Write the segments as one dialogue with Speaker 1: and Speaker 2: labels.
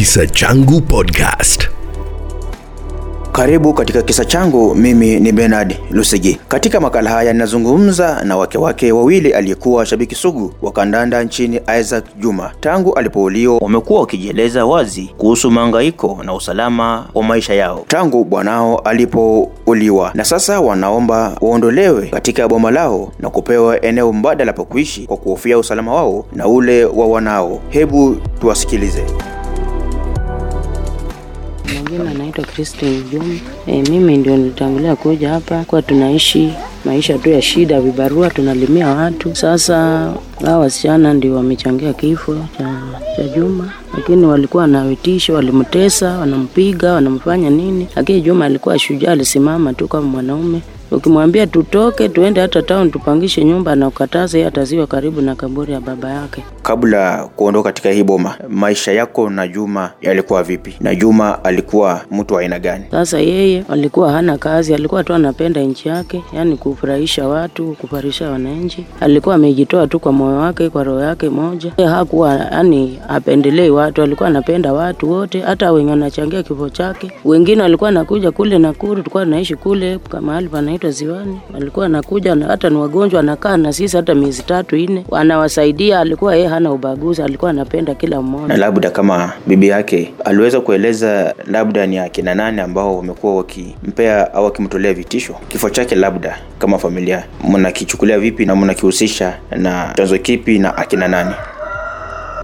Speaker 1: Kisa Changu Podcast.
Speaker 2: Karibu katika kisa changu. Mimi ni Bernard Lusigi. Katika makala haya ninazungumza na wake wake wawili aliyekuwa shabiki sugu wa kandanda nchini Isaac Juma. Tangu alipouliwa, wamekuwa wakijieleza wazi kuhusu mahangaiko na usalama wa maisha yao tangu bwanao alipouliwa, na sasa wanaomba waondolewe katika boma lao na kupewa eneo mbadala pa kuishi kwa kuhofia usalama wao na ule wa wanao. Hebu tuwasikilize.
Speaker 3: Majina naitwa Christine Juma. E, mimi ndio nilitangulia kuja hapa kwa tunaishi maisha tu ya shida, vibarua, tunalimia watu. Sasa hawa wasichana ndio wamechangia kifo cha, cha Juma, lakini walikuwa na vitisho, walimtesa, wanampiga, wanamfanya nini, lakini Juma alikuwa shujaa, alisimama tu kama mwanaume. Ukimwambia tutoke tuende hata town tupangishe nyumba na ukataza, yeye ataziwa karibu na kaburi ya baba yake.
Speaker 2: Kabla kuondoka katika hii boma, maisha yako na Juma yalikuwa vipi? Na Juma alikuwa mtu wa aina gani?
Speaker 3: Sasa yeye alikuwa hana kazi, alikuwa tu anapenda nchi yake, yani kufurahisha watu, kufurahisha wananchi. Alikuwa amejitoa tu kwa moyo wake, kwa roho yake moja. Yeye hakuwa yani apendelei watu, alikuwa anapenda watu wote, hata wenye wanachangia kifo chake. Wengine walikuwa anakuja kule Nakuru, tulikuwa tunaishi kule mahali panaitwa Ziwani, alikuwa anakuja hata ni wagonjwa, anakaa na sisi hata miezi tatu nne, anawasaidia. Alikuwa yeye hana ubaguzi, alikuwa anapenda kila mmoja.
Speaker 2: Na labda kama bibi yake aliweza kueleza labda ni akina nani ambao wamekuwa wakimpea au wakimtolea vitisho kifo chake, labda kama familia mnakichukulia vipi na mnakihusisha na chanzo kipi na akina nani?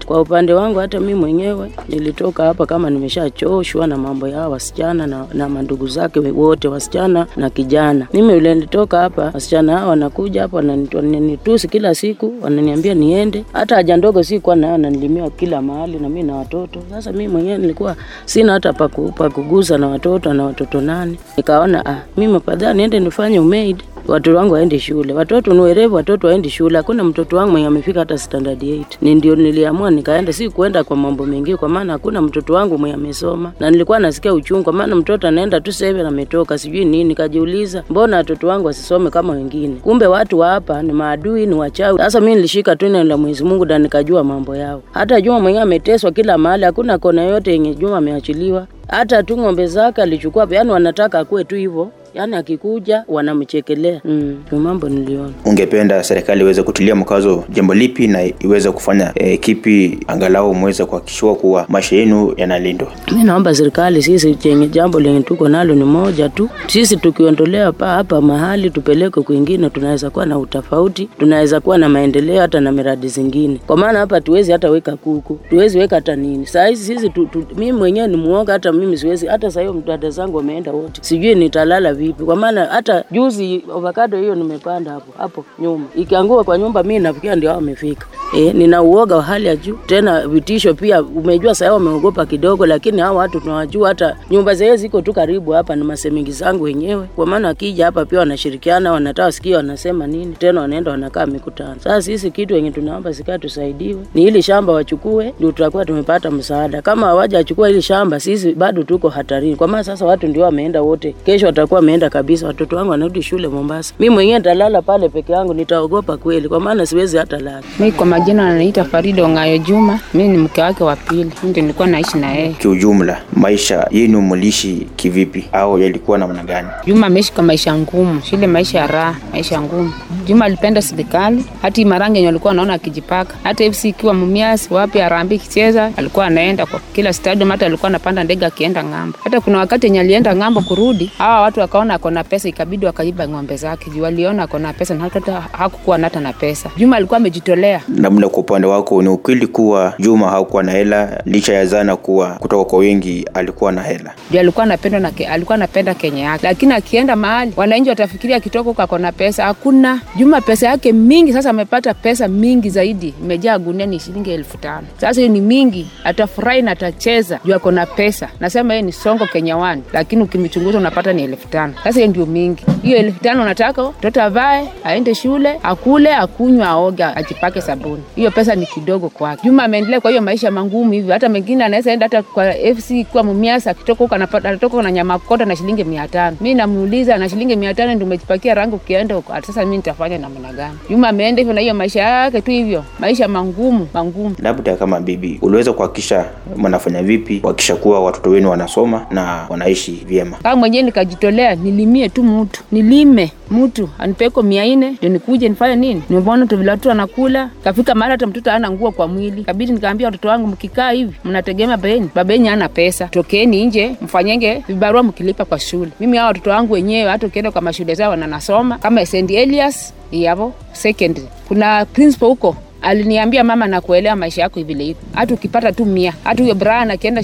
Speaker 3: Kwa upande wangu hata mi mwenyewe nilitoka hapa kama nimeshachoshwa na mambo ya wasichana na, na mandugu zake wote wasichana na kijana. Mimi yule nilitoka hapa, wasichana hao wanakuja hapa wananitusi kila siku, wananiambia niende. Hata haja ndogo sikuwa nayo, wananilimia kila mahali na mi na watoto. Sasa mi mwenyewe nilikuwa sina hata pa ku- pa kugusa na watoto na watoto nane. Nikaona ah, mi afadhali niende nifanye umaid watoto wangu waende shule. Watoto ni werevu, watoto waende shule. Hakuna mtoto wangu mwenye amefika hata standard 8. Ni ndio niliamua nikaenda, si kuenda kwa mambo mengi, kwa maana hakuna mtoto wangu mwenye amesoma, na nilikuwa nasikia uchungu, kwa maana mtoto anaenda tu sasa hivi ametoka sijui nini. Nikajiuliza, mbona watoto wangu wasisome kama wengine? Kumbe watu wa hapa ni maadui, ni wachawi. Sasa mimi nilishika tu neno la Mwenyezi Mungu na nikajua mambo yao. Hata Juma mwenyewe ameteswa kila mahali, hakuna kona yote yenye Juma ameachiliwa. Hata tu ng'ombe zake alichukua, yani wanataka akuwe tu hivyo yaani akikuja wanamchekelea. Mm, mambo niliona.
Speaker 2: Ungependa serikali iweze kutilia mkazo jambo lipi na iweze kufanya e, kipi angalau muweze kuhakikishiwa kuwa maisha yenu yanalindwa?
Speaker 3: Mi naomba serikali, sisi chenye jambo lenye tuko nalo ni moja tu. Sisi tukiondolea pa hapa mahali tupeleke kwingine, tunaweza kuwa na utofauti, tunaweza kuwa na maendeleo hata na miradi zingine, kwa maana hapa tuwezi hata weka kuku, tuwezi weka hata nini. Saa hizi sisi tu, tu, mimi mwenyewe ni muoga, hata mimi siwezi. Hata saa hiyo dada zangu wameenda wote, sijui nitalala vipi, kwa maana hata juzi avocado hiyo nimepanda hapo hapo nyuma, ikiangua kwa nyumba, mimi nafikia ndio wamefika. E, nina uoga wa hali ya juu, tena vitisho pia. Umejua sasa wameogopa kidogo, lakini hao watu tunawajua, hata nyumba zao ziko tu karibu hapa, ni masemingi zangu wenyewe, kwa maana akija hapa pia wanashirikiana, wanataka wasikie wanasema nini, tena wanaenda wanakaa mikutano. Sasa sisi kitu wenye tunaomba sikaa tusaidiwe ni hili shamba wachukue, ndio tutakuwa tumepata msaada. Kama hawajachukua hili shamba, sisi bado tuko hatarini, kwa maana sasa watu ndio wameenda wote, kesho watakuwa wameenda kabisa. Watoto wangu wanarudi shule Mombasa, mimi mwenyewe nitalala pale peke yangu, nitaogopa kweli, kwa maana siwezi hata lala.
Speaker 4: Mimi kwa majina ananiita Farida Ongayo Juma, mimi ni mke wake wa pili, ndio nilikuwa naishi na yeye.
Speaker 2: Kiujumla, maisha yenu mliishi kivipi? Au yalikuwa namna gani?
Speaker 4: Juma ameishi kwa maisha ngumu, shule maisha ya raha, maisha ngumu. Juma alipenda serikali, hata marangi yenye alikuwa anaona akijipaka, hata FC ikiwa mumiasi wapi arambi kicheza, alikuwa anaenda kwa kila stadium, hata alikuwa anapanda ndege akienda ng'ambo. Hata kuna wakati yenye alienda ng'ambo kurudi, hawa watu wakaona ako na pesa, ikabidi wakaiba ng'ombe zake juu waliona ako na pesa na hata hakukuwa nata na pesa. Juma alikuwa amejitolea.
Speaker 2: Labda kwa upande wako ni ukweli kuwa Juma hakuwa na hela licha ya zana kuwa kutoka kwa wengi alikuwa na hela.
Speaker 4: Juu alikuwa anapenda na ke, alikuwa anapenda Kenya yake, lakini akienda mahali wananchi watafikiria akitoka huko ako na pesa. Hakuna. Juma pesa yake mingi, sasa amepata pesa mingi zaidi, imejaa gunia ni shilingi elfu tano. Sasa hiyo ni mingi, atafurahi na atacheza juu ako na pesa. Nasema yeye ni songo Kenya wani, lakini ukimchunguza unapata ni elfu tano. Sasa hiyo ndio mingi. Hiyo elfu tano unataka mtoto avae, aende shule, akule, akunywa, aoge, ajipake sabuni. Hiyo pesa ni kidogo kwake. Juma ameendelea kwa hiyo maisha mangumu hivyo, hata mengine anaweza enda hata kwa FC kwa Mumias, akitoka huko anatoka na nyama kota na shilingi mia tano. Mi namuuliza na shilingi mia tano ndio umejipakia rangi ukienda huko, sasa mi nitafanya namna gani? Juma ameenda hivyo na hiyo maisha yake tu hivyo, maisha mangumu mangumu.
Speaker 2: Labda kama bibi, uliweza kuhakikisha mnafanya vipi kuhakikisha kuwa watoto wenu wanasoma na wanaishi vyema?
Speaker 4: kama mwenyewe nikajitolea nilimie tu mtu. Nilime mtu anipeko mia nne ndio nikuje nifanye nini? Nimeona tu vile watu anakula, kafika mahali hata mtoto ana nguo kwa mwili. Kabidi nikaambia watoto wangu mkikaa hivi mnategemea babeni? Babeni ana pesa. Tokeni nje mfanyenge vibarua mkilipa kwa shule. Mimi hao watoto wangu wenyewe hata ukienda kwa mashule zao wananasoma kama St Elias yavo secondary. Kuna principal huko aliniambia mama, nakuelewa maisha yako vile iko, hata ukipata tu mia, hata huyo Brian akienda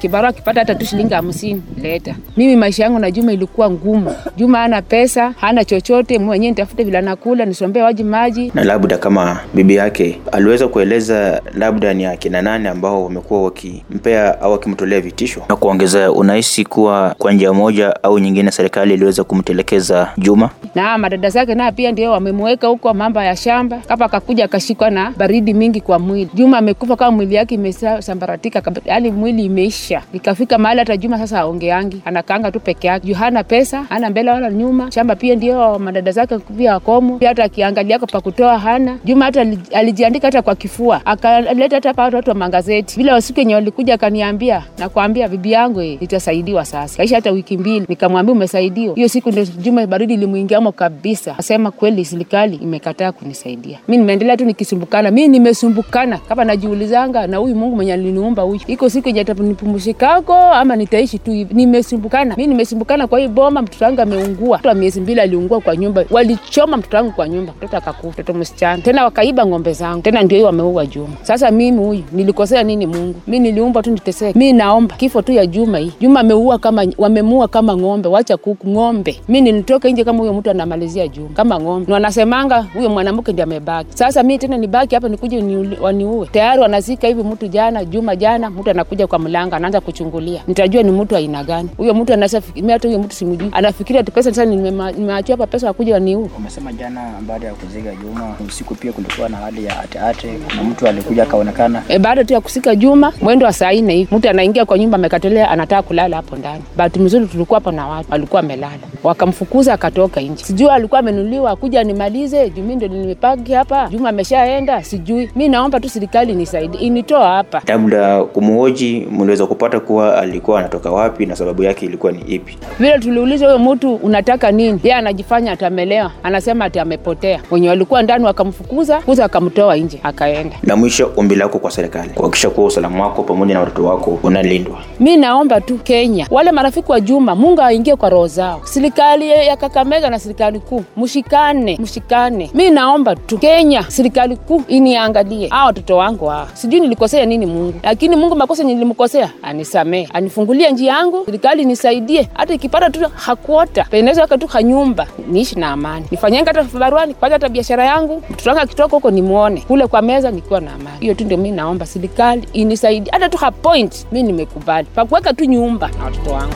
Speaker 4: kibarua akipata hata tu shilingi hamsini leta. Mimi maisha yangu na Juma ilikuwa ngumu. Juma hana pesa, hana chochote, mwenyewe nitafute vile nakula, nisombee waji maji.
Speaker 2: Na labda kama bibi yake aliweza kueleza labda ni akina nani ambao wamekuwa wakimpea au wakimtolea vitisho. Na kuongeza, unahisi kuwa kwa njia moja au nyingine serikali iliweza kumtelekeza Juma?
Speaker 4: na madada zake na pia ndio wamemweka huko mambo ya shamba, kapa akakuja akashikwa na baridi mingi kwa mwili. Juma amekufa kama mwili yake imesambaratika, yaani mwili imeisha. Ikafika mahali hata Juma sasa aongeangi, anakaanga tu peke yake juu hana pesa, hana mbele wala nyuma. Shamba pia ndio madada zake pia wakomo, hata akiangalia pa kutoa hana. Juma hata alijiandika hata kwa kifua, akaleta hata pa watu wa magazeti. Vile siku yenye walikuja akaniambia, nakwambia bibi yangu eh, nitasaidiwa sasa. Kaisha hata wiki mbili, nikamwambia umesaidiwa. Hiyo siku ndio Juma baridi ilimuingiamo kabisa, asema kweli serikali imekataa kunisaidia. Mi nimeendelea tu nikisumbukana, mi nimesumbukana kama najiulizanga na huyu Mungu mwenye aliniumba huyu, iko siku yenye atanipumzikako ama nitaishi tu hivi. Nimesumbukana, mi nimesumbukana kwa hii boma. Mtoto wangu ameungua, mtoto miezi mbili aliungua kwa nyumba, walichoma mtoto wangu kwa nyumba, mtoto akakufa, mtoto msichana tena, wakaiba ng'ombe zangu tena, ndio hiyo wameua Juma. Sasa mimi huyu nilikosea nini Mungu? Mi niliumba tu niteseke. Mi naomba kifo tu ya Juma hii. Juma ameua kama wamemua kama ng'ombe, wacha kuku ng'ombe. Mi nilitoka nje kama huyo mtu anamalizia Juma kama ng'ombe, na huyo mwanamke ndio amebaki. Sasa mi tena nibaki hapa nikuje niuli- waniue? Tayari wanazika hivi mtu jana, Juma jana, mtu anakuja kwa mlango anaanza kuchungulia, nitajua ni mtu aina gani huyo mtu. Fiki- hata huyo mtu simjui, anafikiria tu pesa sasa nimeachia hapa pesa wakuja waniue.
Speaker 5: Umesema jana baada ya kuzika Juma usiku pia kulikuwa na hali ya ateate, kuna mtu alikuja akaonekana.
Speaker 4: E, baada tu ya kusika Juma mwendo wa saa nne hivi mtu anaingia kwa nyumba amekatelea, anataka kulala hapo ndani. Bahati mzuri tulikuwa hapo na watu walikuwa wamelala, wakamfukuza akatoka nje. Sijui alikuwa amenuliwa kuja nimalize juu mimi ndo nimepaki hapa, Juma ameshaenda, sijui. Mi naomba tu serikali nisaidi initoa hapa.
Speaker 2: Labda kumhoji, mliweza kupata kuwa alikuwa anatoka wapi na sababu yake ilikuwa ni ipi?
Speaker 4: Vile tuliuliza huyo mtu unataka nini, yeye anajifanya atamelewa, anasema ati amepotea. Wenye walikuwa ndani wakamfukuza kuza, akamtoa nje, akaenda.
Speaker 2: Na mwisho, ombi lako kwa serikali kuhakikisha kuwa usalama wako pamoja na watoto wako unalindwa.
Speaker 4: Mi naomba tu Kenya, wale marafiki wa Juma, Mungu aingie kwa roho zao. Serikali ya Kakamega na serikali kuu, mshikane, mshikane. Mi naomba tu Kenya, serikali kuu iniangalie. Hao watoto wangu hao. Sijui nilikosea nini Mungu, lakini Mungu makosa nilimkosea anisamee, anifungulie njia yangu, serikali nisaidie, hata ikipata tu hakuota peneza aka tu kanyumba, niishi na amani, nifanyenge hata baruani kwanza, hata biashara yangu, mtoto wangu akitoka huko nimwone. Kule kwa meza nikiwa na amani. Hiyo tu ndio mi naomba serikali inisaidie, hata tu hapoint, mi nimekubali. Pakuweka tu nyumba na watoto wangu.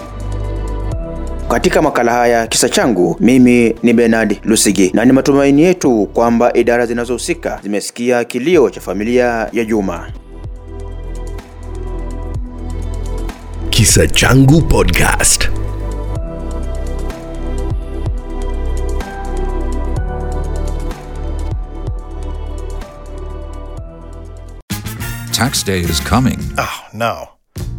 Speaker 2: Katika makala haya kisa changu, mimi ni Bernard Lusigi, na ni matumaini yetu kwamba idara zinazohusika zimesikia kilio cha familia ya Juma.
Speaker 1: Kisa Changu Podcast.
Speaker 6: Tax day is coming.
Speaker 7: Oh, no.